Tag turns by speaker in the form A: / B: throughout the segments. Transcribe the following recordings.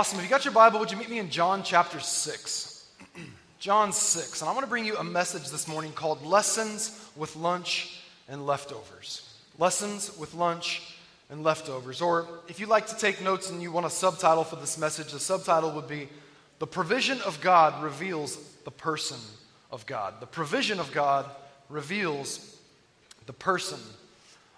A: Awesome. If you got your Bible, would you meet me in John chapter 6? John 6. And I want to bring you a message this morning called Lessons with Lunch and Leftovers. Lessons with Lunch and Leftovers. Or if you'd like to take notes and you want a subtitle for this message, the subtitle would be The Provision of God Reveals the Person of God. The provision of God reveals the person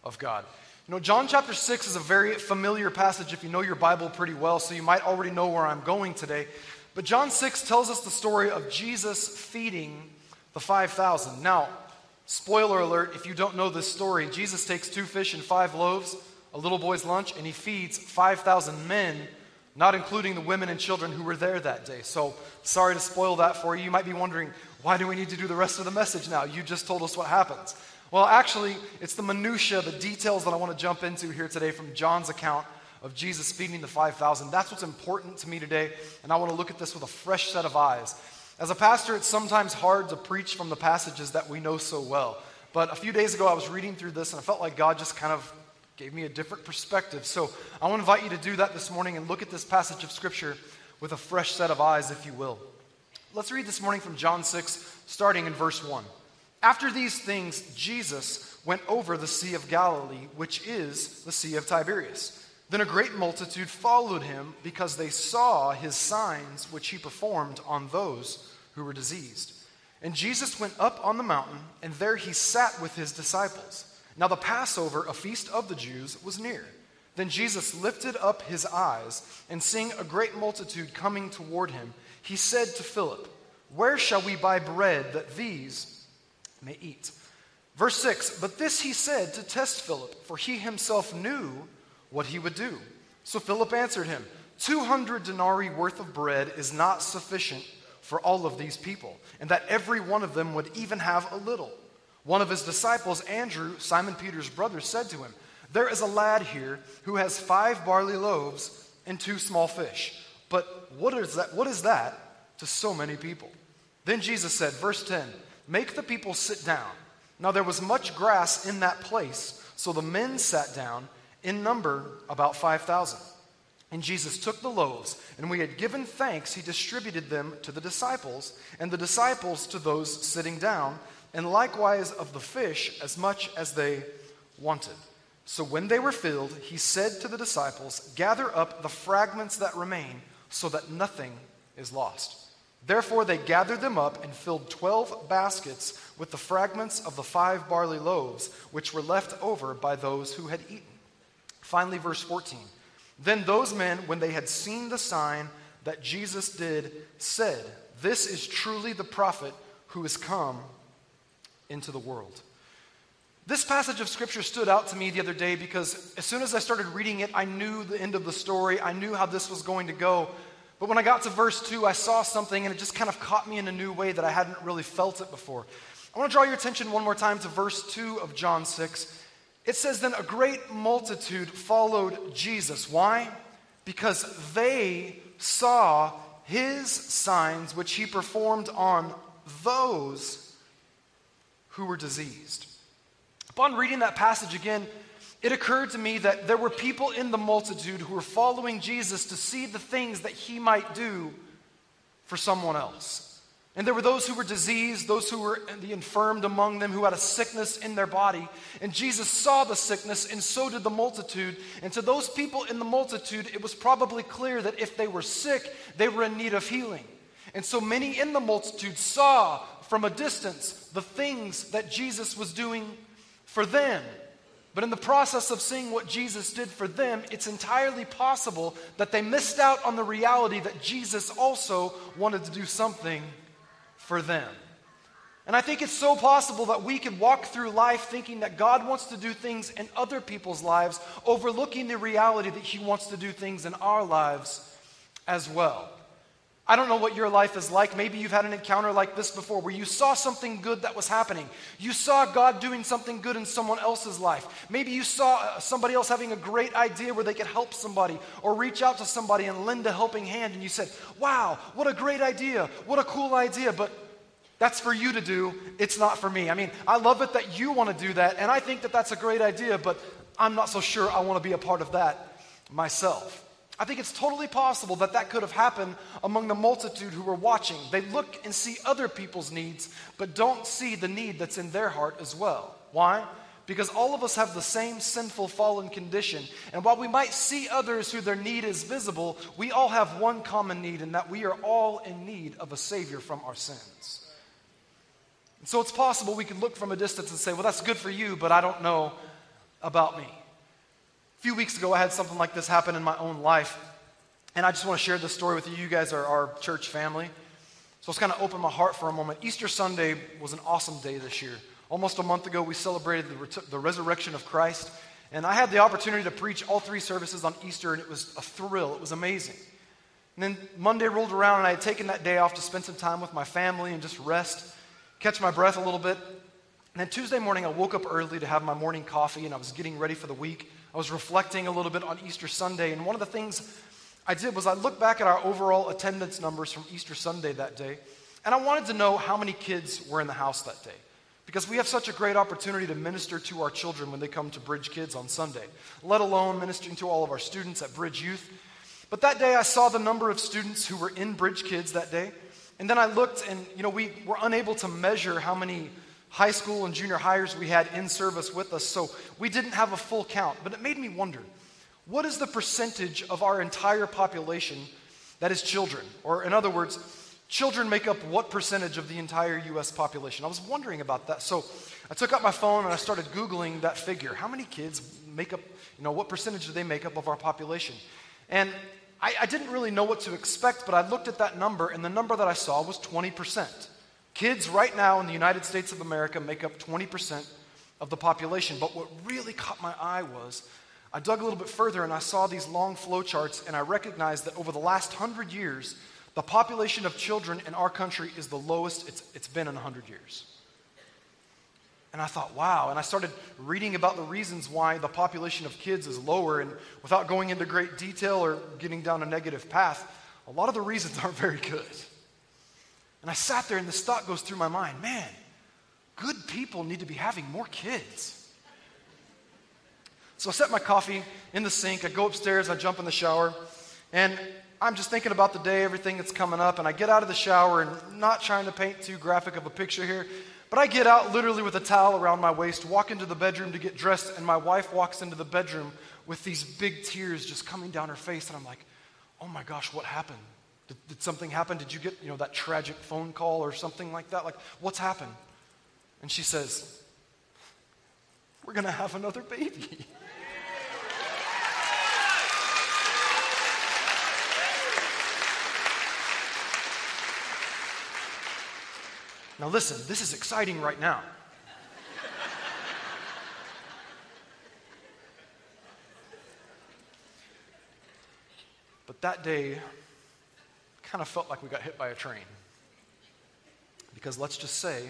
A: of God. You know, John chapter 6 is a very familiar passage if you know your Bible pretty well, so you might already know where I'm going today. But John 6 tells us the story of Jesus feeding the 5,000. Now, spoiler alert, if you don't know this story, Jesus takes two fish and five loaves, a little boy's lunch, and he feeds 5,000 men, not including the women and children who were there that day. So, sorry to spoil that for you. You might be wondering, why do we need to do the rest of the message now? You just told us what happens. Well, actually, it's the minutia, the details that I want to jump into here today from John's account of Jesus feeding the 5,000. That's what's important to me today, and I want to look at this with a fresh set of eyes. As a pastor, it's sometimes hard to preach from the passages that we know so well. But a few days ago, I was reading through this, and I felt like God just kind of gave me a different perspective. So I want to invite you to do that this morning and look at this passage of Scripture with a fresh set of eyes, if you will. Let's read this morning from John 6, starting in verse 1. After these things, Jesus went over the Sea of Galilee, which is the Sea of Tiberias. Then a great multitude followed him because they saw his signs which he performed on those who were diseased. And Jesus went up on the mountain, and there he sat with his disciples. Now the Passover, a feast of the Jews, was near. Then Jesus lifted up his eyes, and seeing a great multitude coming toward him, he said to Philip, Where shall we buy bread that these may eat. Verse 6 But this he said to test Philip, for he himself knew what he would do. So Philip answered him, 200 denarii worth of bread is not sufficient for all of these people, and that every one of them would even have a little. One of his disciples, Andrew, Simon Peter's brother, said to him, There is a lad here who has five barley loaves and two small fish. But what is that, what is that to so many people? Then Jesus said, verse 10, Make the people sit down. Now there was much grass in that place, so the men sat down, in number about 5,000. And Jesus took the loaves, and when he had given thanks, he distributed them to the disciples, and the disciples to those sitting down, and likewise of the fish as much as they wanted. So when they were filled, he said to the disciples, Gather up the fragments that remain, so that nothing is lost. Therefore, they gathered them up and filled twelve baskets with the fragments of the five barley loaves, which were left over by those who had eaten. Finally, verse 14. Then those men, when they had seen the sign that Jesus did, said, This is truly the prophet who has come into the world. This passage of scripture stood out to me the other day because as soon as I started reading it, I knew the end of the story. I knew how this was going to go. But when I got to verse 2, I saw something and it just kind of caught me in a new way that I hadn't really felt it before. I want to draw your attention one more time to verse 2 of John 6. It says, Then a great multitude followed Jesus. Why? Because they saw his signs which he performed on those who were diseased. Upon reading that passage again, it occurred to me that there were people in the multitude who were following Jesus to see the things that he might do for someone else. And there were those who were diseased, those who were the infirmed among them, who had a sickness in their body. And Jesus saw the sickness, and so did the multitude. And to those people in the multitude, it was probably clear that if they were sick, they were in need of healing. And so many in the multitude saw from a distance the things that Jesus was doing for them. But in the process of seeing what Jesus did for them, it's entirely possible that they missed out on the reality that Jesus also wanted to do something for them. And I think it's so possible that we could walk through life thinking that God wants to do things in other people's lives, overlooking the reality that He wants to do things in our lives as well. I don't know what your life is like. Maybe you've had an encounter like this before where you saw something good that was happening. You saw God doing something good in someone else's life. Maybe you saw uh, somebody else having a great idea where they could help somebody or reach out to somebody and lend a helping hand. And you said, Wow, what a great idea. What a cool idea. But that's for you to do. It's not for me. I mean, I love it that you want to do that. And I think that that's a great idea, but I'm not so sure I want to be a part of that myself. I think it's totally possible that that could have happened among the multitude who were watching. They look and see other people's needs, but don't see the need that's in their heart as well. Why? Because all of us have the same sinful fallen condition. And while we might see others who their need is visible, we all have one common need, and that we are all in need of a Savior from our sins. And so it's possible we could look from a distance and say, well, that's good for you, but I don't know about me. A few weeks ago, I had something like this happen in my own life. And I just want to share this story with you. You guys are our church family. So let's kind of open my heart for a moment. Easter Sunday was an awesome day this year. Almost a month ago, we celebrated the, ret- the resurrection of Christ. And I had the opportunity to preach all three services on Easter, and it was a thrill. It was amazing. And then Monday rolled around, and I had taken that day off to spend some time with my family and just rest, catch my breath a little bit. And then Tuesday morning, I woke up early to have my morning coffee, and I was getting ready for the week. I was reflecting a little bit on Easter Sunday, and one of the things I did was I looked back at our overall attendance numbers from Easter Sunday that day, and I wanted to know how many kids were in the house that day. Because we have such a great opportunity to minister to our children when they come to Bridge Kids on Sunday, let alone ministering to all of our students at Bridge Youth. But that day I saw the number of students who were in Bridge Kids that day, and then I looked and, you know, we were unable to measure how many high school and junior hires we had in service with us, so we didn't have a full count. But it made me wonder what is the percentage of our entire population that is children? Or, in other words, children make up what percentage of the entire US population? I was wondering about that. So I took out my phone and I started Googling that figure. How many kids make up, you know, what percentage do they make up of our population? And I, I didn't really know what to expect, but I looked at that number, and the number that I saw was 20%. Kids right now in the United States of America make up 20% of the population. But what really caught my eye was I dug a little bit further and I saw these long flow charts, and I recognized that over the last hundred years, the population of children in our country is the lowest it's, it's been in 100 years. And I thought, wow. And I started reading about the reasons why the population of kids is lower. And without going into great detail or getting down a negative path, a lot of the reasons aren't very good. And I sat there and this thought goes through my mind man, good people need to be having more kids. So I set my coffee in the sink, I go upstairs, I jump in the shower, and I'm just thinking about the day, everything that's coming up, and I get out of the shower and not trying to paint too graphic of a picture here, but I get out literally with a towel around my waist, walk into the bedroom to get dressed, and my wife walks into the bedroom with these big tears just coming down her face, and I'm like, oh my gosh, what happened? Did, did something happen? Did you get, you know, that tragic phone call or something like that? Like, what's happened? And she says, We're going to have another baby. Now, listen, this is exciting right now. but that day, kind of felt like we got hit by a train. Because let's just say,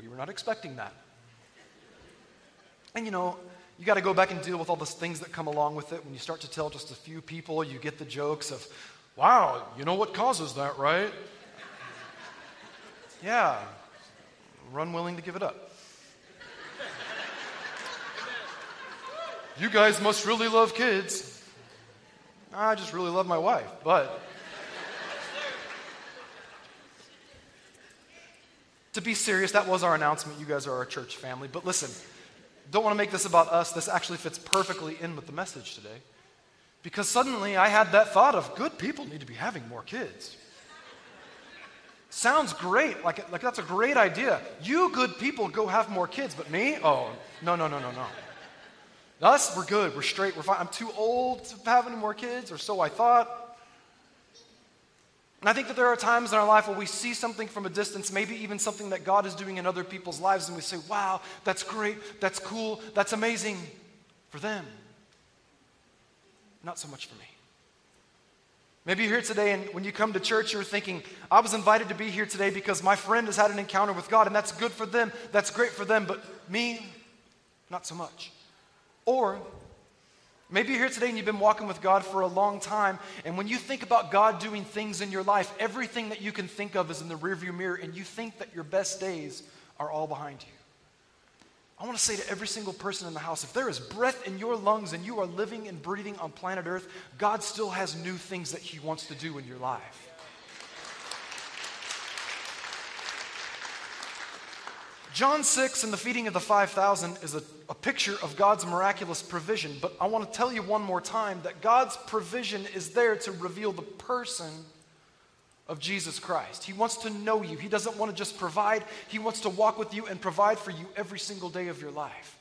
A: we were not expecting that. And you know, you got to go back and deal with all the things that come along with it. When you start to tell just a few people, you get the jokes of, wow, you know what causes that, right? yeah, run willing to give it up. you guys must really love kids. I just really love my wife, but to be serious, that was our announcement. You guys are our church family. But listen, don't want to make this about us. This actually fits perfectly in with the message today. Because suddenly I had that thought of good people need to be having more kids. Sounds great. Like, like that's a great idea. You good people go have more kids, but me? Oh, no, no, no, no, no. Us, we're good. We're straight. We're fine. I'm too old to have any more kids, or so I thought. And I think that there are times in our life where we see something from a distance, maybe even something that God is doing in other people's lives, and we say, wow, that's great, that's cool, that's amazing for them. Not so much for me. Maybe you're here today, and when you come to church, you're thinking, I was invited to be here today because my friend has had an encounter with God, and that's good for them, that's great for them, but me, not so much. Or Maybe you're here today and you've been walking with God for a long time, and when you think about God doing things in your life, everything that you can think of is in the rearview mirror, and you think that your best days are all behind you. I want to say to every single person in the house if there is breath in your lungs and you are living and breathing on planet Earth, God still has new things that He wants to do in your life. John 6 and the feeding of the 5,000 is a, a, picture of God's miraculous provision. But I want to tell you one more time that God's provision is there to reveal the person of Jesus Christ. He wants to know you. He doesn't want to just provide, He wants to walk with you and provide for you every single day of your life.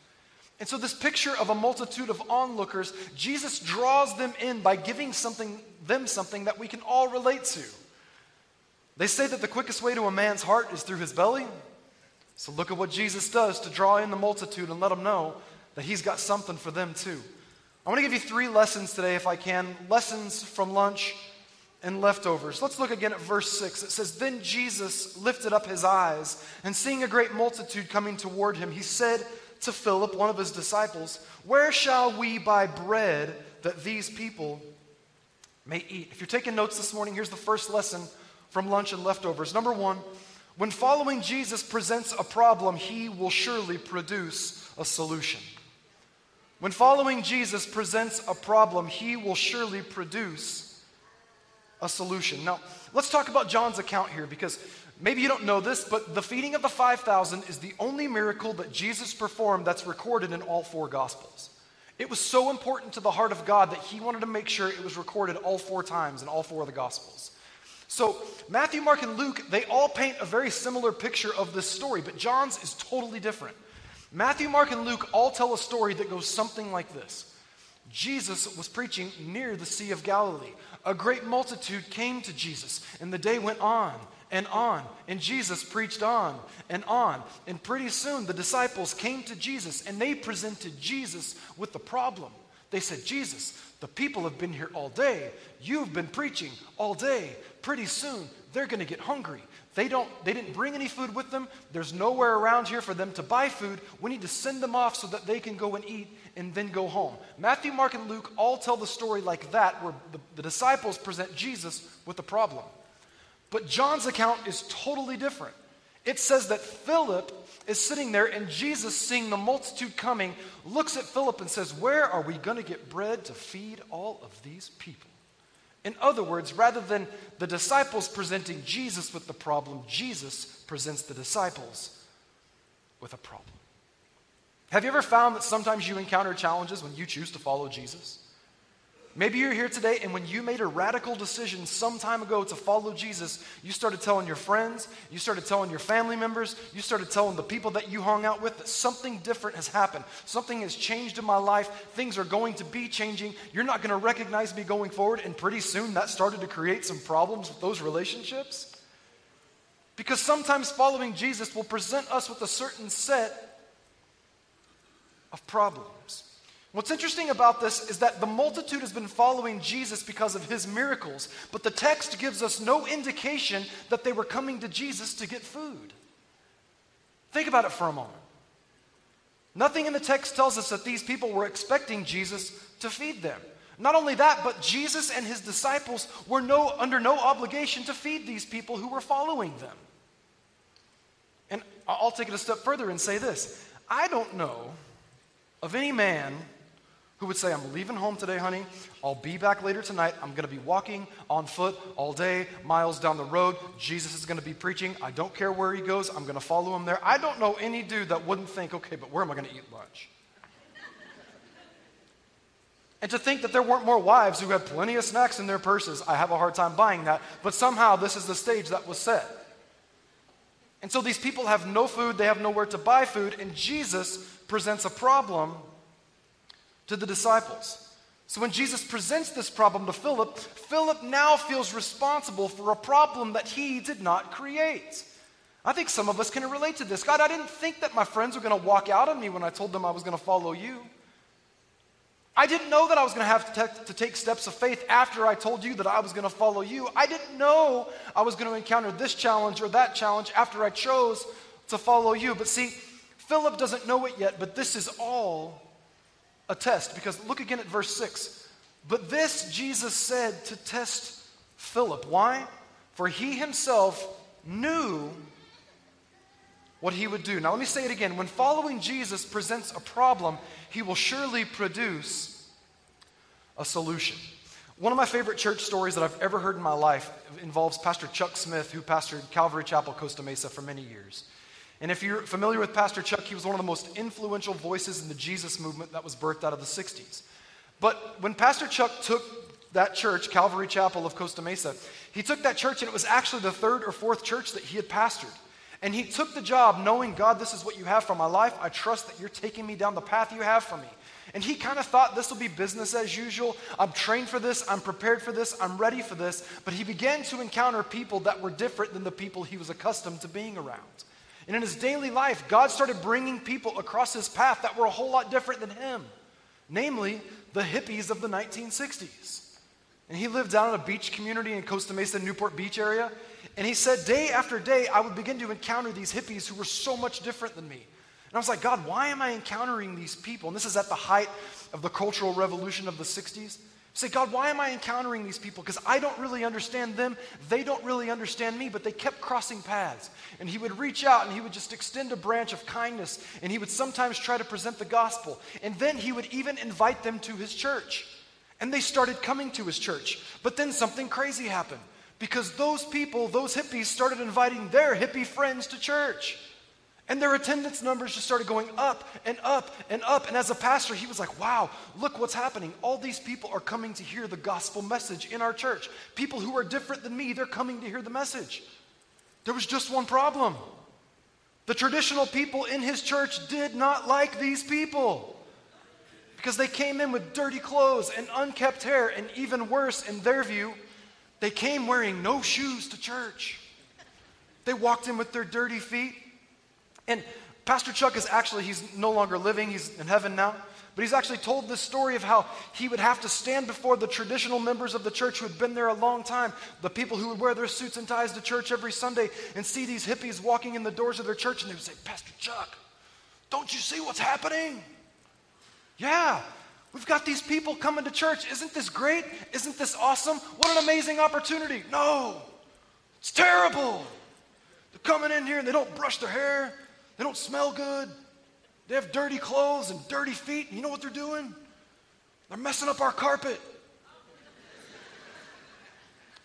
A: And so, this picture of a multitude of onlookers, Jesus draws them in by giving something, them something that we can all relate to. They say that the quickest way to a man's heart is through his belly. So look at what Jesus does to draw in the multitude and let them know that he's got something for them too. I want to give you three lessons today, if I can lessons from lunch and leftovers. Let's look again at verse 6. It says, Then Jesus lifted up his eyes, and seeing a great multitude coming toward him, he said to Philip, one of his disciples, Where shall we buy bread that these people may eat? If you're taking notes this morning, here's the first lesson from lunch and leftovers. Number one, when following Jesus presents a problem, he will surely produce a solution. When following Jesus presents a problem, he will surely produce a solution. Now, let's talk about John's account here because maybe you don't know this, but the feeding of the 5,000 is the only miracle that Jesus performed that's recorded in all four Gospels. It was so important to the heart of God that he wanted to make sure it was recorded all four times in all four of the Gospels. So, Matthew, Mark, and Luke, they all paint a very similar picture of this story, but John's is totally different. Matthew, Mark, and Luke all tell a story that goes something like this Jesus was preaching near the Sea of Galilee. A great multitude came to Jesus, and the day went on and on, and Jesus preached on and on. And pretty soon the disciples came to Jesus, and they presented Jesus with the problem. They said, Jesus, the people have been here all day. You've been preaching all day. Pretty soon, they're going to get hungry. They, don't, they didn't bring any food with them. There's nowhere around here for them to buy food. We need to send them off so that they can go and eat and then go home. Matthew, Mark, and Luke all tell the story like that, where the, the disciples present Jesus with a problem. But John's account is totally different. It says that Philip is sitting there, and Jesus, seeing the multitude coming, looks at Philip and says, Where are we going to get bread to feed all of these people? In other words, rather than the disciples presenting Jesus with the problem, Jesus presents the disciples with a problem. Have you ever found that sometimes you encounter challenges when you choose to follow Jesus? Maybe you're here today, and when you made a radical decision some time ago to follow Jesus, you started telling your friends, you started telling your family members, you started telling the people that you hung out with that something different has happened. Something has changed in my life. Things are going to be changing. You're not going to recognize me going forward. And pretty soon that started to create some problems with those relationships. Because sometimes following Jesus will present us with a certain set of problems. What's interesting about this is that the multitude has been following Jesus because of his miracles, but the text gives us no indication that they were coming to Jesus to get food. Think about it for a moment. Nothing in the text tells us that these people were expecting Jesus to feed them. Not only that, but Jesus and his disciples were no, under no obligation to feed these people who were following them. And I'll take it a step further and say this I don't know of any man who would say, I'm leaving home today, honey. I'll be back later tonight. I'm going to be walking on foot all day, miles down the road. Jesus is going to be preaching. I don't care where he goes. I'm going to follow him there. I don't know any dude that wouldn't think, okay, but where am I going to eat lunch? And to think that there weren't more wives who had plenty of snacks in their purses, I have a hard time buying that. But somehow this is the stage that was set. And so these people have no food, they have nowhere to buy food, and Jesus presents a problem to the disciples. So when Jesus presents this problem to Philip, Philip now feels responsible for a problem that he did not create. I think some of us can relate to this. God, I didn't think that my friends were going to walk out on me when I told them I was going to follow you. I didn't know that I was going to have to, take steps of faith after I told you that I was going to follow you. I didn't know I was going to encounter this challenge or that challenge after I chose to follow you. But see, Philip doesn't know it yet, but this is all a test because look again at verse 6. But this Jesus said to test Philip. Why? For he himself knew what he would do. Now, let me say it again. When following Jesus presents a problem, he will surely produce a solution. One of my favorite church stories that I've ever heard in my life involves Pastor Chuck Smith, who pastored Calvary Chapel, Costa Mesa for many years. And if you're familiar with Pastor Chuck, he was one of the most influential voices in the Jesus movement that was birthed out of the 60s. But when Pastor Chuck took that church, Calvary Chapel of Costa Mesa, he took that church and it was actually the third or fourth church that he had pastored. And he took the job knowing, God, this is what you have for my life. I trust that you're taking me down the path you have for me. And he kind of thought this will be business as usual. I'm trained for this. I'm prepared for this. I'm ready for this. But he began to encounter people that were different than the people he was accustomed to being around. And in his daily life, God started bringing people across his path that were a whole lot different than him, namely the hippies of the 1960s. And he lived down in a beach community in Costa Mesa, Newport Beach area. And he said, day after day, I would begin to encounter these hippies who were so much different than me. And I was like, God, why am I encountering these people? And this is at the height of the cultural revolution of the 60s. Say, God, why am I encountering these people? Because I don't really understand them. They don't really understand me, but they kept crossing paths. And he would reach out and he would just extend a branch of kindness. And he would sometimes try to present the gospel. And then he would even invite them to his church. And they started coming to his church. But then something crazy happened because those people, those hippies, started inviting their hippie friends to church. And their attendance numbers just started going up and up and up. And as a pastor, he was like, wow, look what's happening. All these people are coming to hear the gospel message in our church. People who are different than me, they're coming to hear the message. There was just one problem the traditional people in his church did not like these people because they came in with dirty clothes and unkept hair, and even worse, in their view, they came wearing no shoes to church. They walked in with their dirty feet. And Pastor Chuck is actually, he's no longer living, he's in heaven now. But he's actually told this story of how he would have to stand before the traditional members of the church who had been there a long time, the people who would wear their suits and ties to church every Sunday, and see these hippies walking in the doors of their church, and they would say, Pastor Chuck, don't you see what's happening? Yeah, we've got these people coming to church. Isn't this great? Isn't this awesome? What an amazing opportunity. No, it's terrible. They're coming in here and they don't brush their hair, they don't smell good. They have dirty clothes and dirty feet. And you know what they're doing? They're messing up our carpet.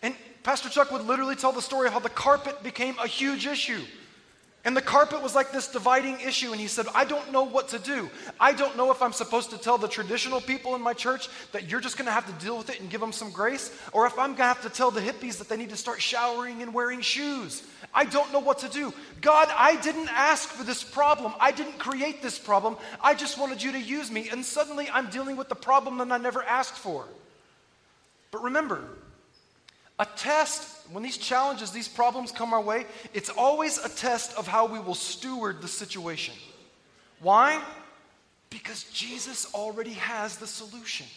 A: And Pastor Chuck would literally tell the story of how the carpet became a huge issue. And the carpet was like this dividing issue, and he said, I don't know what to do. I don't know if I'm supposed to tell the traditional people in my church that you're just gonna have to deal with it and give them some grace, or if I'm gonna have to tell the hippies that they need to start showering and wearing shoes. I don't know what to do. God, I didn't ask for this problem. I didn't create this problem. I just wanted you to use me, and suddenly I'm dealing with the problem that I never asked for. But remember, a test, when these challenges, these problems come our way, it's always a test of how we will steward the situation. Why? Because Jesus already has the solution.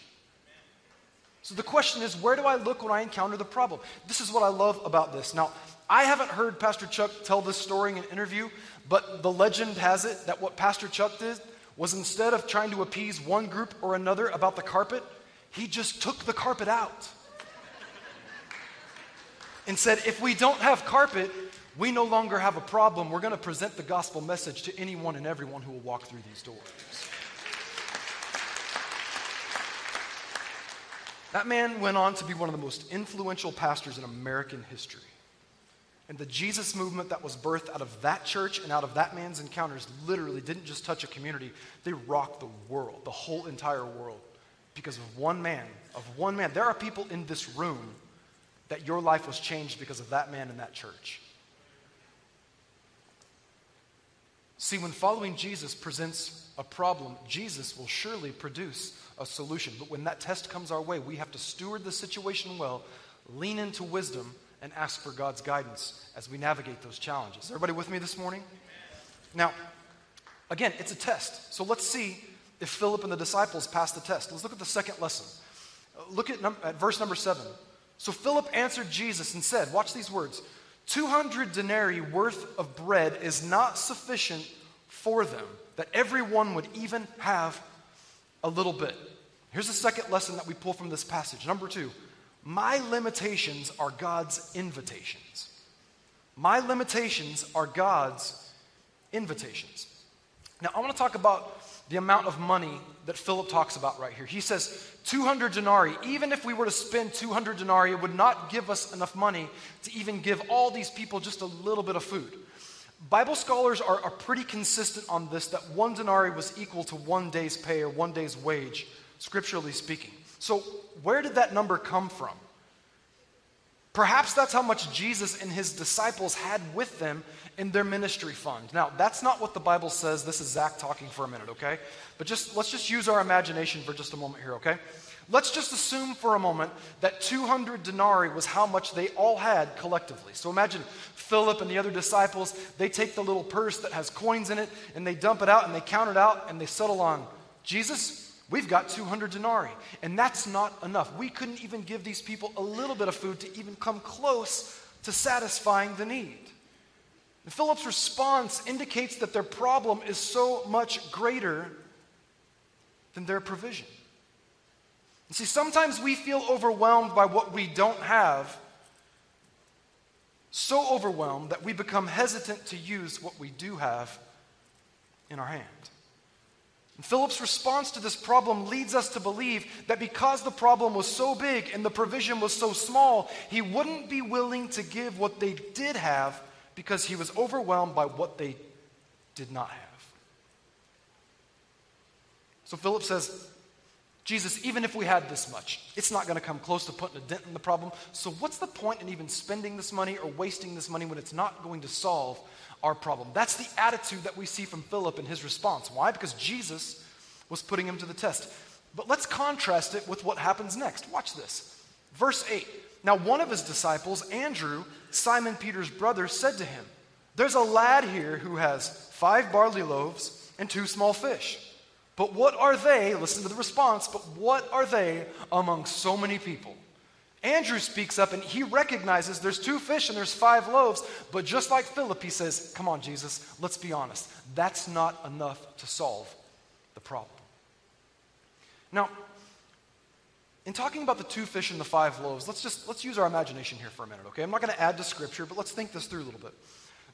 A: So the question is, where do I look when I encounter the problem? This is what I love about this. Now, I haven't heard Pastor Chuck tell this story in an interview, but the legend has it that what Pastor Chuck did was instead of trying to appease one group or another about the carpet, he just took the carpet out and said, if we don't have carpet, we no longer have a problem. We're going to present the gospel message to anyone and everyone who will walk through these doors. That man went on to be one of the most influential pastors in American history. And the Jesus movement that was birthed out of that church and out of that man's encounters literally didn't just touch a community, they rocked the world, the whole entire world, because of one man, of one man. There are people in this room that your life was changed because of that man in that church. See, when following Jesus presents a problem, Jesus will surely produce a solution. But when that test comes our way, we have to steward the situation well, lean into wisdom, and ask for God's guidance as we navigate those challenges. Everybody with me this morning? Now, again, it's a test. So let's see if Philip and the disciples passed the test. Let's look at the second lesson. Look at, num- at verse number seven. So Philip answered Jesus and said, Watch these words 200 denarii worth of bread is not sufficient for them, that everyone would even have a little bit. Here's the second lesson that we pull from this passage. Number two, my limitations are God's invitations. My limitations are God's invitations. Now, I want to talk about the amount of money that Philip talks about right here. He says 200 denarii. Even if we were to spend 200 denarii, it would not give us enough money to even give all these people just a little bit of food. Bible scholars are, are pretty consistent on this that one denarii was equal to one day's pay or one day's wage, scripturally speaking. So, where did that number come from? Perhaps that's how much Jesus and his disciples had with them in their ministry fund. Now, that's not what the Bible says. This is Zach talking for a minute, okay? But just let's just use our imagination for just a moment here, okay? Let's just assume for a moment that 200 denarii was how much they all had collectively. So imagine Philip and the other disciples, they take the little purse that has coins in it and they dump it out and they count it out and they settle on Jesus, we've got 200 denarii. And that's not enough. We couldn't even give these people a little bit of food to even come close to satisfying the need. And Philip's response indicates that their problem is so much greater than their provision. And see, sometimes we feel overwhelmed by what we don't have, so overwhelmed that we become hesitant to use what we do have in our hand. And Philip's response to this problem leads us to believe that because the problem was so big and the provision was so small, he wouldn't be willing to give what they did have because he was overwhelmed by what they did not have. So Philip says, Jesus, even if we had this much, it's not going to come close to putting a dent in the problem. So, what's the point in even spending this money or wasting this money when it's not going to solve our problem? That's the attitude that we see from Philip in his response. Why? Because Jesus was putting him to the test. But let's contrast it with what happens next. Watch this. Verse 8. Now, one of his disciples, Andrew, Simon Peter's brother, said to him, There's a lad here who has five barley loaves and two small fish. But what are they? Listen to the response. But what are they among so many people? Andrew speaks up and he recognizes there's two fish and there's five loaves. But just like Philip, he says, Come on, Jesus, let's be honest. That's not enough to solve the problem. Now, in talking about the two fish and the five loaves, let's just let's use our imagination here for a minute, okay? I'm not going to add to scripture, but let's think this through a little bit.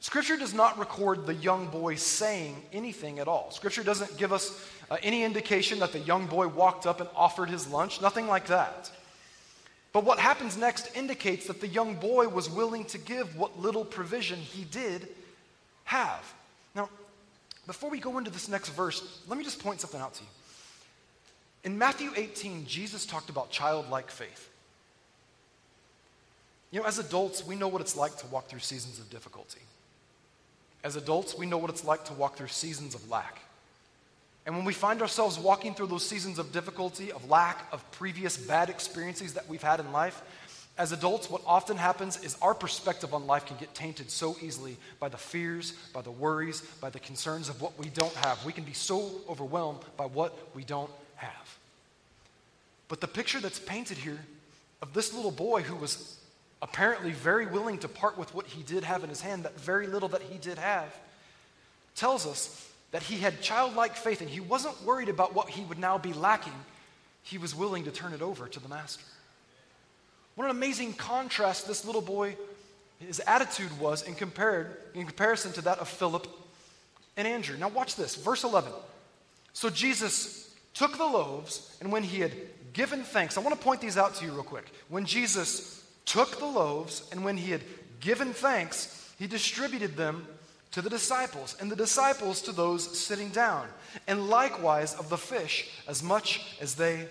A: Scripture does not record the young boy saying anything at all. Scripture doesn't give us uh, any indication that the young boy walked up and offered his lunch, nothing like that. But what happens next indicates that the young boy was willing to give what little provision he did have. Now, before we go into this next verse, let me just point something out to you. In Matthew 18, Jesus talked about childlike faith. You know, as adults, we know what it's like to walk through seasons of difficulty. As adults, we know what it's like to walk through seasons of lack. And when we find ourselves walking through those seasons of difficulty, of lack, of previous bad experiences that we've had in life, as adults, what often happens is our perspective on life can get tainted so easily by the fears, by the worries, by the concerns of what we don't have. We can be so overwhelmed by what we don't have. But the picture that's painted here of this little boy who was apparently very willing to part with what he did have in his hand, that very little that he did have, tells us that he had childlike faith and he wasn't worried about what he would now be lacking. He was willing to turn it over to the master. What an amazing contrast this little boy, his attitude was in, compared, in comparison to that of Philip and Andrew. Now, watch this, verse 11. So Jesus took the loaves, and when he had given thanks, I want to point these out to you real quick. When Jesus took the loaves, and when he had given thanks, he distributed them to the disciples, and the disciples to those sitting down, and likewise of the fish as much as they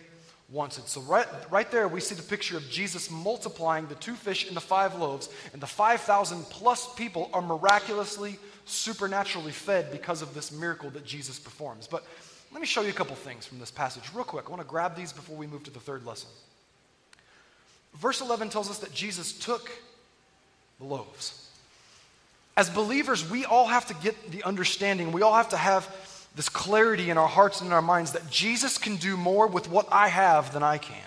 A: wanted. So, right, right there, we see the picture of Jesus multiplying the two fish and the five loaves, and the 5,000 plus people are miraculously, supernaturally fed because of this miracle that Jesus performs. But let me show you a couple things from this passage, real quick. I want to grab these before we move to the third lesson. Verse 11 tells us that Jesus took the loaves. As believers, we all have to get the understanding, we all have to have this clarity in our hearts and in our minds that Jesus can do more with what I have than I can.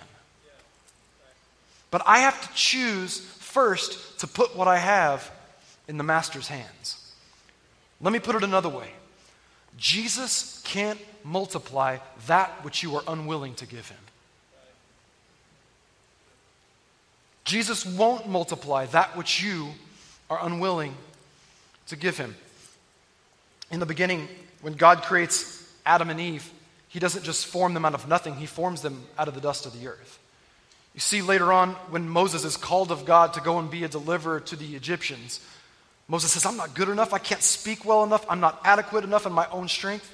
A: But I have to choose first to put what I have in the Master's hands. Let me put it another way Jesus can't multiply that which you are unwilling to give him. Jesus won't multiply that which you are unwilling to give him. In the beginning, when God creates Adam and Eve, he doesn't just form them out of nothing, he forms them out of the dust of the earth. You see, later on, when Moses is called of God to go and be a deliverer to the Egyptians, Moses says, I'm not good enough. I can't speak well enough. I'm not adequate enough in my own strength.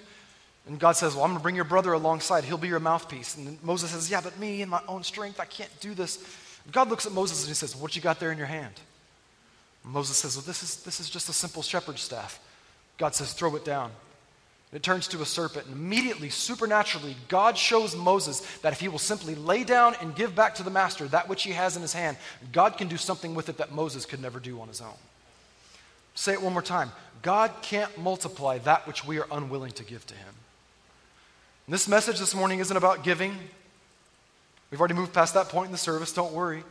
A: And God says, Well, I'm going to bring your brother alongside. He'll be your mouthpiece. And Moses says, Yeah, but me in my own strength, I can't do this. And God looks at Moses and he says, What you got there in your hand? And Moses says, Well, this is, this is just a simple shepherd's staff. God says, Throw it down. It turns to a serpent. And immediately, supernaturally, God shows Moses that if he will simply lay down and give back to the master that which he has in his hand, God can do something with it that Moses could never do on his own. Say it one more time God can't multiply that which we are unwilling to give to him. And this message this morning isn't about giving. We've already moved past that point in the service, don't worry.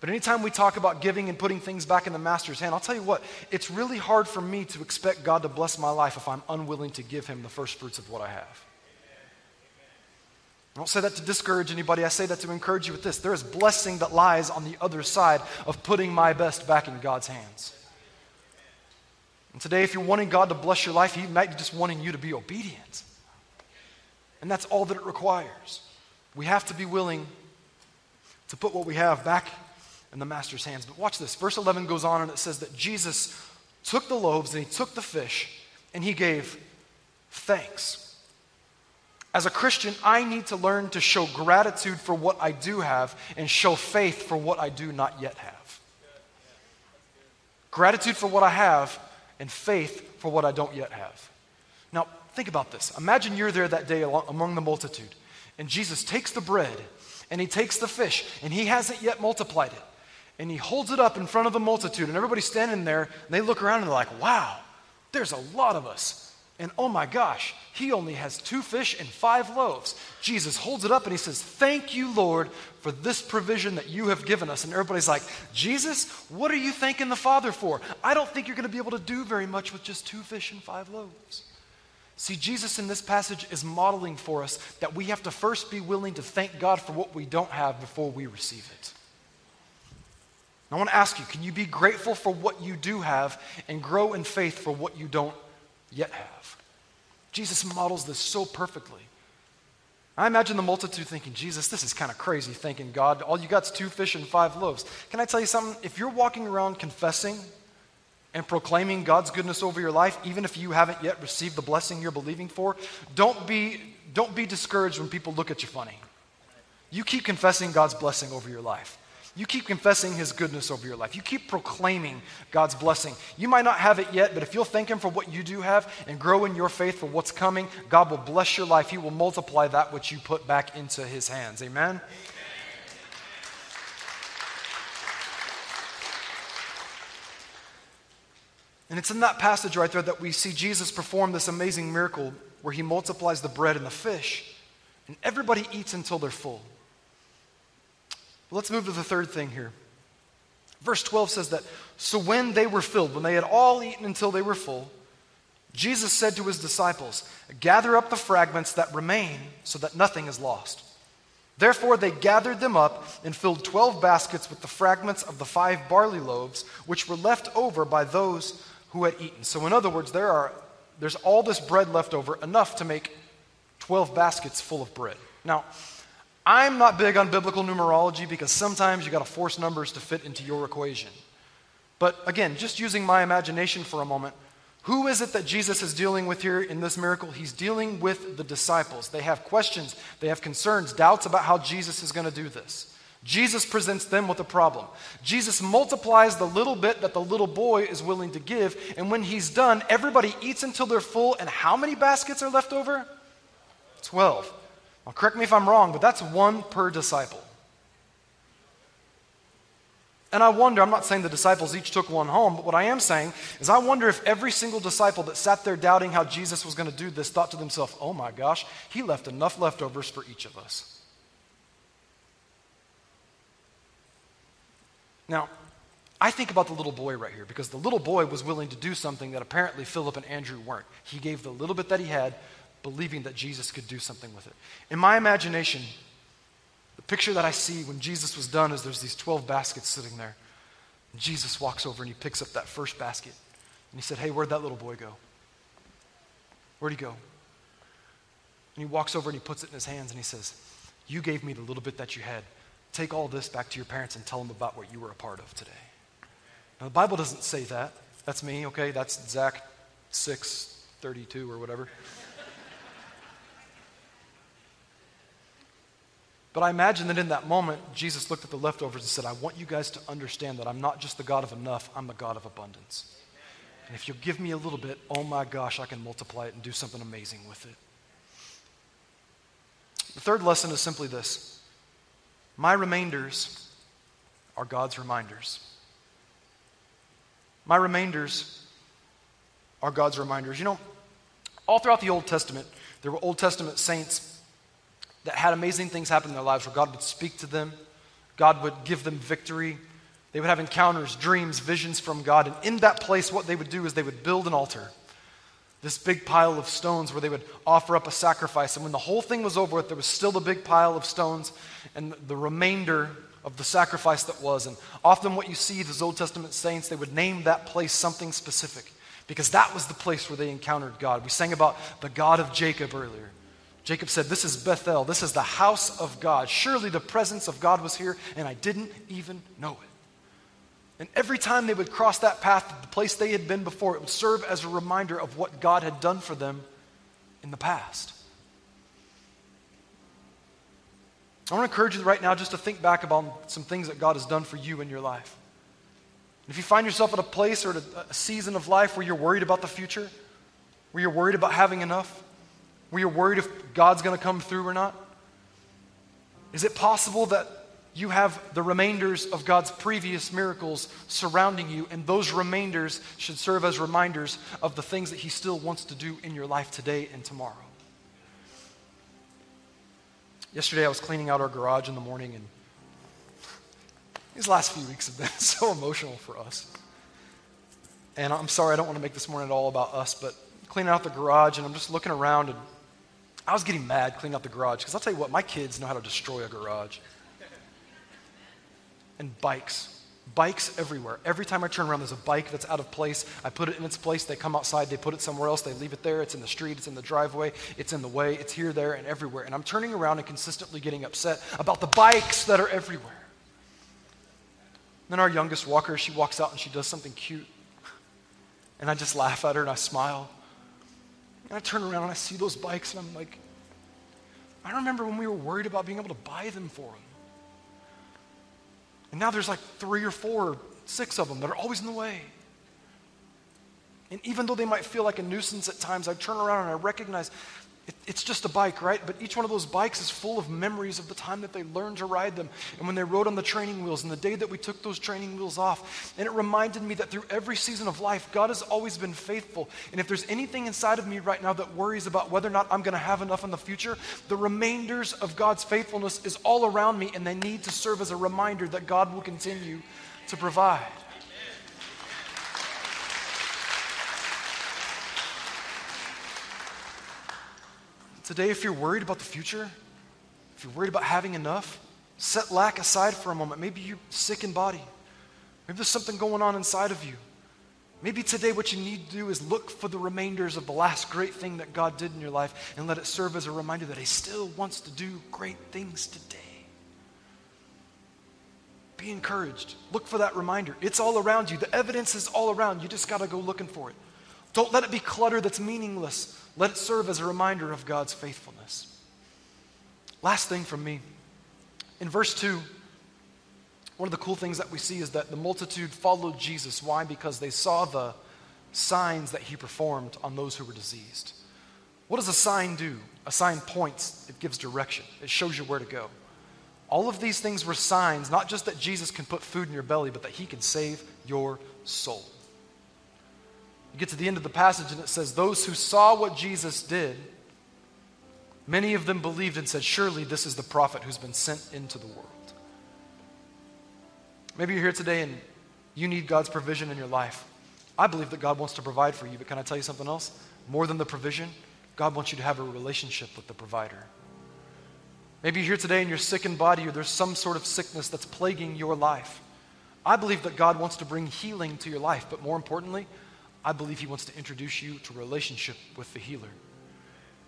A: But anytime we talk about giving and putting things back in the master's hand, I'll tell you what, it's really hard for me to expect God to bless my life if I'm unwilling to give him the first fruits of what I have. I don't say that to discourage anybody. I say that to encourage you with this. There is blessing that lies on the other side of putting my best back in God's hands. And today, if you're wanting God to bless your life, He might be just wanting you to be obedient. And that's all that it requires. We have to be willing to put what we have back in the master's hands. But watch this. Verse 11 goes on and it says that Jesus took the loaves and he took the fish and he gave thanks. As a Christian, I need to learn to show gratitude for what I do have and show faith for what I do not yet have. Gratitude for what I have and faith for what I don't yet have. Now, think about this. Imagine you're there that day among the multitude, and Jesus takes the bread and he takes the fish, and he hasn't yet multiplied it and he holds it up in front of the multitude, and everybody's standing there, and they look around and they're like, wow, there's a lot of us. And oh my gosh, he only has two fish and five loaves. Jesus holds it up and he says, Thank you, Lord, for this provision that you have given us. And everybody's like, Jesus, what are you thanking the Father for? I don't think you're going to be able to do very much with just two fish and five loaves. See, Jesus in this passage is modeling for us that we have to first be willing to thank God for what we don't have before we receive it. I want to ask you can you be grateful for what you do have and grow in faith for what you don't yet have? Jesus models this so perfectly. I imagine the multitude thinking, Jesus, this is kind of crazy thanking God, all you got is two fish and five loaves. Can I tell you something? If you're walking around confessing and proclaiming God's goodness over your life, even if you haven't yet received the blessing you're believing for, don't be, don't be discouraged when people look at you funny. You keep confessing God's blessing over your life. You keep confessing His goodness over your life. You keep proclaiming God's blessing. You might not have it yet, but if you'll thank Him for what you do have and grow in your faith for what's coming, God will bless your life. He will multiply that which you put back into His hands. Amen? And it's in that passage right there that we see Jesus perform this amazing miracle where he multiplies the bread and the fish, and everybody eats until they're full. But Let's move to the third thing here. Verse 12 says that, So when they were filled, when they had all eaten until they were full, Jesus said to his disciples, Gather up the fragments that remain so that nothing is lost. Therefore, they gathered them up and filled 12 baskets with the fragments of the five barley loaves, which were left over by those who had eaten. So, in other words, there are, there's all this bread left over, enough to make 12 baskets full of bread. Now, I'm not big on biblical numerology because sometimes you got to force numbers to fit into your equation. But again, just using my imagination for a moment, who is it that Jesus is dealing with here in this miracle? He's dealing with the disciples. They have questions, they have concerns, doubts about how Jesus is going to do this. Jesus presents them with a problem. Jesus multiplies the little bit that the little boy is willing to give, and when he's done, everybody eats until they're full, and how many baskets are left over? Twelve. Now, correct me if I'm wrong, but that's one per disciple. And I wonder, I'm not saying the disciples each took one home, but what I am saying is I wonder if every single disciple that sat there doubting how Jesus was going to do this thought to themselves, oh my gosh, he left enough leftovers for each of us. Now, I think about the little boy right here because the little boy was willing to do something that apparently Philip and Andrew weren't. He gave the little bit that he had believing that Jesus could do something with it. In my imagination, the picture that I see when Jesus was done is there's these 12 baskets sitting there. Jesus walks over and he picks up that first basket. And he said, Hey, where'd that little boy go? Where'd he go? And he walks over and he puts it in his hands and he says, You gave me the little bit that you had. Take all this back to your parents and tell them about what you were a part of today. Now, the Bible doesn't say that. That's me, okay? That's Zach 6 32 or whatever. But I imagine that in that moment, Jesus looked at the leftovers and said, I want you guys to understand that I'm not just the God of enough, I'm the God of abundance. And if you'll give me a little bit, oh my gosh, I can multiply it and do something amazing with it. The third lesson is simply this My remainders are God's reminders. My remainders are God's reminders. You know, all throughout the Old Testament, there were Old Testament saints that had amazing things happen in their lives where God would speak to them, God would give them victory. They would have encounters, dreams, visions from God. And in that place, what they would do is they would build an altar this big pile of stones where they would offer up a sacrifice. And when the whole thing was over with, there was still a big pile of stones and the remainder of the sacrifice that was. And often, what you see, those Old Testament saints, they would name that place something specific because that was the place where they encountered God. We sang about the God of Jacob earlier. Jacob said, This is Bethel. This is the house of God. Surely the presence of God was here, and I didn't even know it. And every time they would cross that path, to the place they had been before, it would serve as a reminder of what God had done for them in the past. I want to encourage you right now just to think back about some things that God has done for you in your life. And if you find yourself at a place or a season of life where you're worried about the future, where you're worried about having enough, where you're worried if God's going to come through or not, is it possible that you have the remainders of God's previous miracles surrounding you, and those remainders should serve as reminders of the things that He still wants to do in your life today and tomorrow. Yesterday, I was cleaning out our garage in the morning, and these last few weeks have been so emotional for us. And I'm sorry, I don't want to make this morning at all about us, but cleaning out the garage, and I'm just looking around, and I was getting mad cleaning out the garage because I'll tell you what, my kids know how to destroy a garage and bikes. Bikes everywhere. Every time I turn around, there's a bike that's out of place. I put it in its place. They come outside, they put it somewhere else, they leave it there. It's in the street, it's in the driveway, it's in the way, it's here, there, and everywhere. And I'm turning around and consistently getting upset about the bikes that are everywhere. Then our youngest walker, she walks out and she does something cute. And I just laugh at her and I smile. And I turn around and I see those bikes and I'm like, I remember when we were worried about being able to buy them for them. And now there's like three or four, six of them that are always in the way. And even though they might feel like a nuisance at times, I turn around and I recognize it, it's just a bike, right? But each one of those bikes is full of memories of the time that they learned to ride them and when they rode on the training wheels and the day that we took those training wheels off. And it reminded me that through every season of life, God has always been faithful. And if there's anything inside of me right now that worries about whether or not I'm going to have enough in the future, the remainders of God's faithfulness is all around me and they need to serve as a reminder that God will continue to provide. Today, if you're worried about the future, if you're worried about having enough, set lack aside for a moment. Maybe you're sick in body. Maybe there's something going on inside of you. Maybe today, what you need to do is look for the remainders of the last great thing that God did in your life and let it serve as a reminder that He still wants to do great things today. Be encouraged. Look for that reminder. It's all around you. The evidence is all around. You just got to go looking for it. Don't let it be clutter that's meaningless. Let it serve as a reminder of God's faithfulness. Last thing from me. In verse 2, one of the cool things that we see is that the multitude followed Jesus. Why? Because they saw the signs that he performed on those who were diseased. What does a sign do? A sign points, it gives direction, it shows you where to go. All of these things were signs, not just that Jesus can put food in your belly, but that he can save your soul. You get to the end of the passage and it says, Those who saw what Jesus did, many of them believed and said, Surely this is the prophet who's been sent into the world. Maybe you're here today and you need God's provision in your life. I believe that God wants to provide for you, but can I tell you something else? More than the provision, God wants you to have a relationship with the provider. Maybe you're here today and you're sick in body or there's some sort of sickness that's plaguing your life. I believe that God wants to bring healing to your life, but more importantly, I believe he wants to introduce you to relationship with the healer.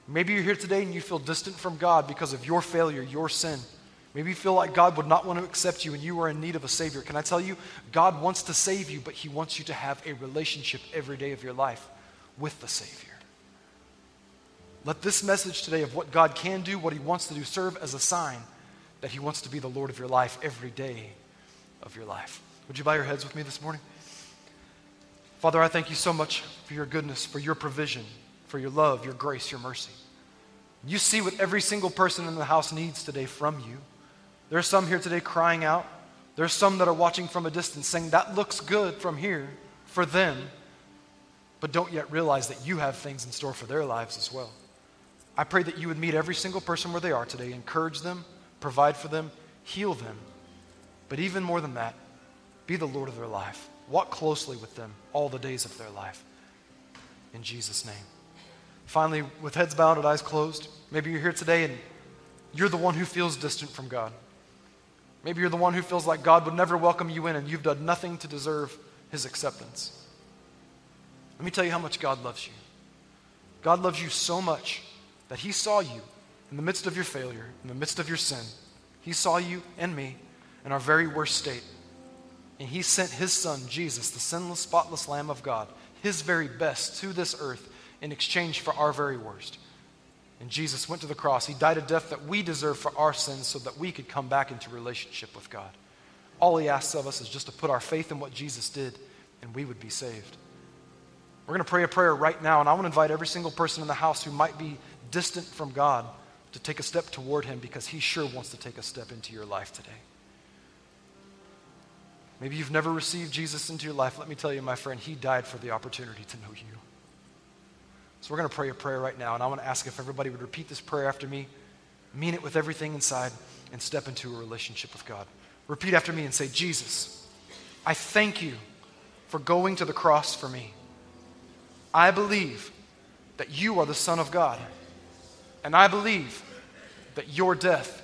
A: Maybe you're here today and you feel distant from God because of your failure, your sin. Maybe you feel like God would not want to accept you and you are in need of a Savior. Can I tell you, God wants to save you, but He wants you to have a relationship every day of your life with the Savior. Let this message today of what God can do, what He wants to do, serve as a sign that He wants to be the Lord of your life every day of your life. Would you bow your heads with me this morning? Father, I thank you so much for your goodness, for your provision, for your love, your grace, your mercy. You see what every single person in the house needs today from you. There are some here today crying out. There are some that are watching from a distance saying, That looks good from here for them, but don't yet realize that you have things in store for their lives as well. I pray that you would meet every single person where they are today, encourage them, provide for them, heal them. But even more than that, be the Lord of their life. Walk closely with them all the days of their life. In Jesus' name. Finally, with heads bowed and eyes closed, maybe you're here today and you're the one who feels distant from God. Maybe you're the one who feels like God would never welcome you in and you've done nothing to deserve his acceptance. Let me tell you how much God loves you. God loves you so much that he saw you in the midst of your failure, in the midst of your sin. He saw you and me in our very worst state. And he sent his son, Jesus, the sinless, spotless Lamb of God, his very best to this earth in exchange for our very worst. And Jesus went to the cross. He died a death that we deserve for our sins so that we could come back into relationship with God. All he asks of us is just to put our faith in what Jesus did, and we would be saved. We're going to pray a prayer right now, and I want to invite every single person in the house who might be distant from God to take a step toward him because he sure wants to take a step into your life today. Maybe you've never received Jesus into your life. Let me tell you, my friend, he died for the opportunity to know you. So we're going to pray a prayer right now, and I want to ask if everybody would repeat this prayer after me, mean it with everything inside, and step into a relationship with God. Repeat after me and say, Jesus, I thank you for going to the cross for me. I believe that you are the Son of God, and I believe that your death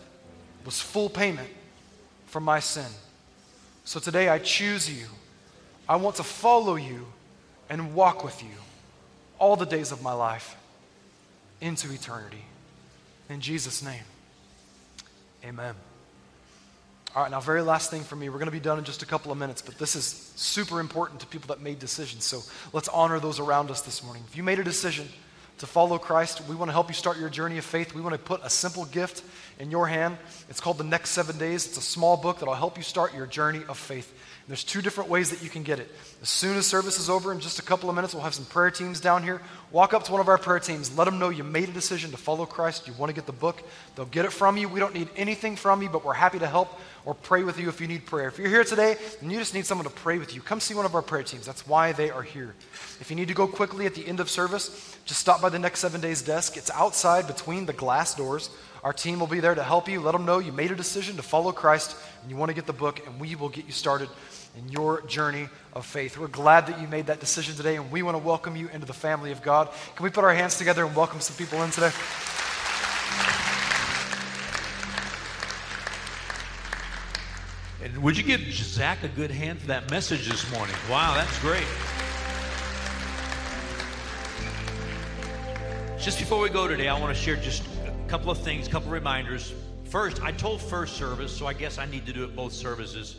A: was full payment for my sin. So today I choose you. I want to follow you and walk with you all the days of my life into eternity. In Jesus' name, amen. All right, now, very last thing for me. We're going to be done in just a couple of minutes, but this is super important to people that made decisions. So let's honor those around us this morning. If you made a decision to follow Christ, we want to help you start your journey of faith. We want to put a simple gift in your hand. It's called The Next Seven Days. It's a small book that'll help you start your journey of faith. There's two different ways that you can get it. As soon as service is over, in just a couple of minutes, we'll have some prayer teams down here. Walk up to one of our prayer teams. Let them know you made a decision to follow Christ. You want to get the book. They'll get it from you. We don't need anything from you, but we're happy to help or pray with you if you need prayer. If you're here today and you just need someone to pray with you, come see one of our prayer teams. That's why they are here. If you need to go quickly at the end of service, just stop by the next seven days desk. It's outside between the glass doors. Our team will be there to help you. Let them know you made a decision to follow Christ and you want to get the book, and we will get you started in your journey of faith. We're glad that you made that decision today, and we want to welcome you into the family of God. Can we put our hands together and welcome some people in today?
B: And would you give Zach a good hand for that message this morning? Wow, that's great. Just before we go today, I want to share just a couple of things, a couple of reminders. First, I told first service, so I guess I need to do it both services.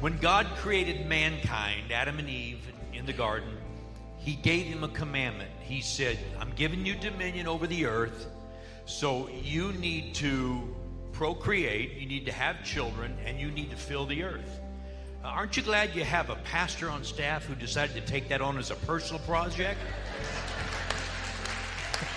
B: When God created mankind, Adam and Eve, in the garden, He gave them a commandment. He said, I'm giving you dominion over the earth, so you need to procreate, you need to have children, and you need to fill the earth. Aren't you glad you have a pastor on staff who decided to take that on as a personal project?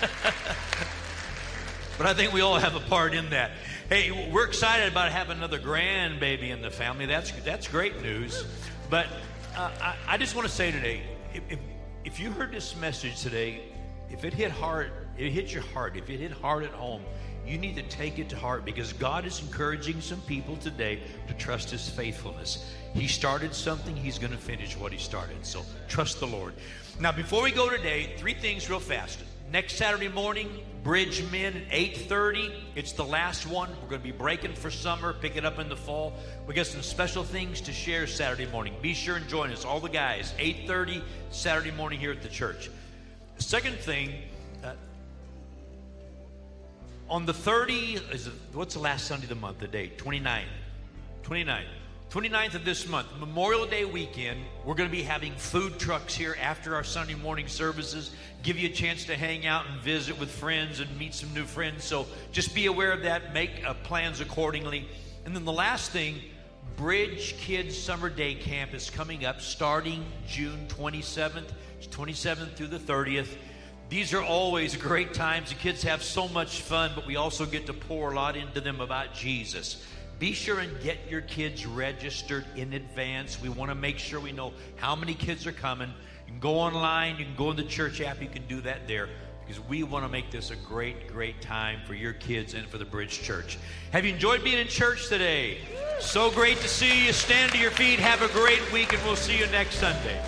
B: but I think we all have a part in that. Hey, we're excited about having another grandbaby in the family. That's that's great news. But uh, I, I, just want to say today, if, if, you heard this message today, if it hit hard, it hit your heart. If it hit hard at home, you need to take it to heart because God is encouraging some people today to trust His faithfulness. He started something; He's going to finish what He started. So trust the Lord. Now, before we go today, three things real fast. Next Saturday morning, Bridge Men at 8.30. It's the last one. We're going to be breaking for summer, pick it up in the fall. We got some special things to share Saturday morning. Be sure and join us, all the guys, 8.30 Saturday morning here at the church. Second thing, uh, on the 30, is what's the last Sunday of the month, the date? 29. 29. 29th of this month, Memorial Day weekend, we're going to be having food trucks here after our Sunday morning services. Give you a chance to hang out and visit with friends and meet some new friends. So just be aware of that. Make uh, plans accordingly. And then the last thing, Bridge Kids Summer Day Camp is coming up starting June 27th. 27th through the 30th. These are always great times. The kids have so much fun, but we also get to pour a lot into them about Jesus. Be sure and get your kids registered in advance. We want to make sure we know how many kids are coming. You can go online, you can go in the church app, you can do that there because we want to make this a great, great time for your kids and for the Bridge Church. Have you enjoyed being in church today? So great to see you. Stand to your feet. Have a great week, and we'll see you next Sunday.